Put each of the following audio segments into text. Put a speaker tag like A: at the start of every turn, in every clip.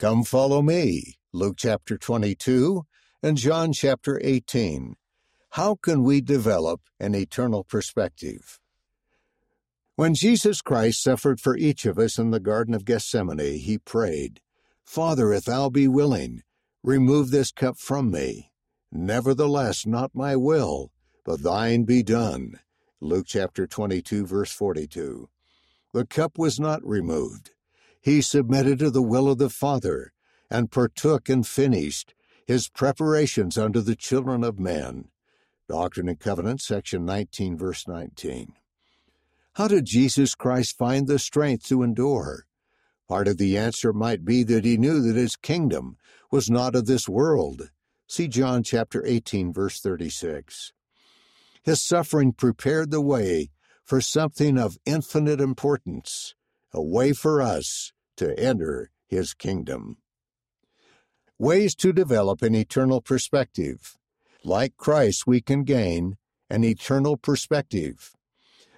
A: Come follow me, Luke chapter 22 and John chapter 18. How can we develop an eternal perspective? When Jesus Christ suffered for each of us in the Garden of Gethsemane, he prayed, Father, if thou be willing, remove this cup from me. Nevertheless, not my will, but thine be done. Luke chapter 22, verse 42. The cup was not removed. He submitted to the will of the Father and partook and finished his preparations unto the children of men. Doctrine and Covenants, section 19, verse 19. How did Jesus Christ find the strength to endure? Part of the answer might be that he knew that his kingdom was not of this world. See John chapter 18, verse 36. His suffering prepared the way for something of infinite importance, a way for us to enter his kingdom. Ways to develop an eternal perspective. Like Christ, we can gain an eternal perspective.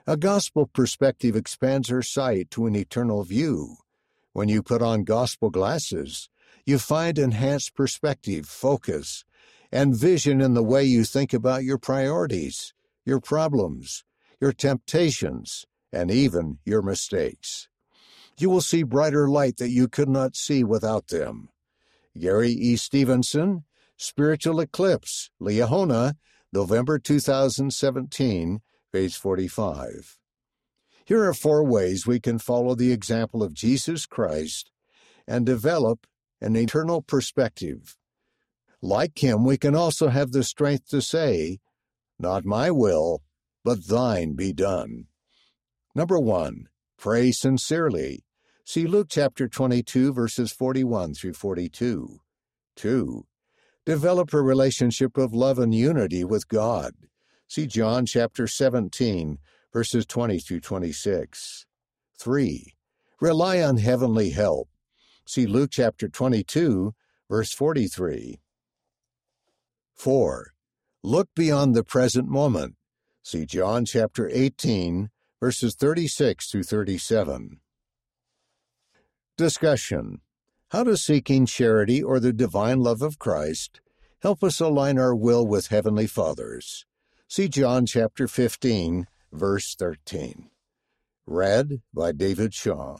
A: A gospel perspective expands our sight to an eternal view. When you put on gospel glasses, you find enhanced perspective, focus, and vision in the way you think about your priorities, your problems, your temptations, and even your mistakes. You will see brighter light that you could not see without them. Gary E. Stevenson, Spiritual Eclipse, Liahona, November 2017, page 45. Here are four ways we can follow the example of Jesus Christ and develop an eternal perspective. Like him, we can also have the strength to say, Not my will, but thine be done. Number one, pray sincerely. See Luke chapter 22, verses 41 through 42. Two, develop a relationship of love and unity with God. See John chapter 17, verses 20 through 26. 3. Rely on heavenly help. See Luke chapter 22, verse 43. 4. Look beyond the present moment. See John chapter 18, verses 36 through 37. Discussion How does seeking charity or the divine love of Christ help us align our will with Heavenly Father's? See John chapter 15, verse 13. Read by David Shaw.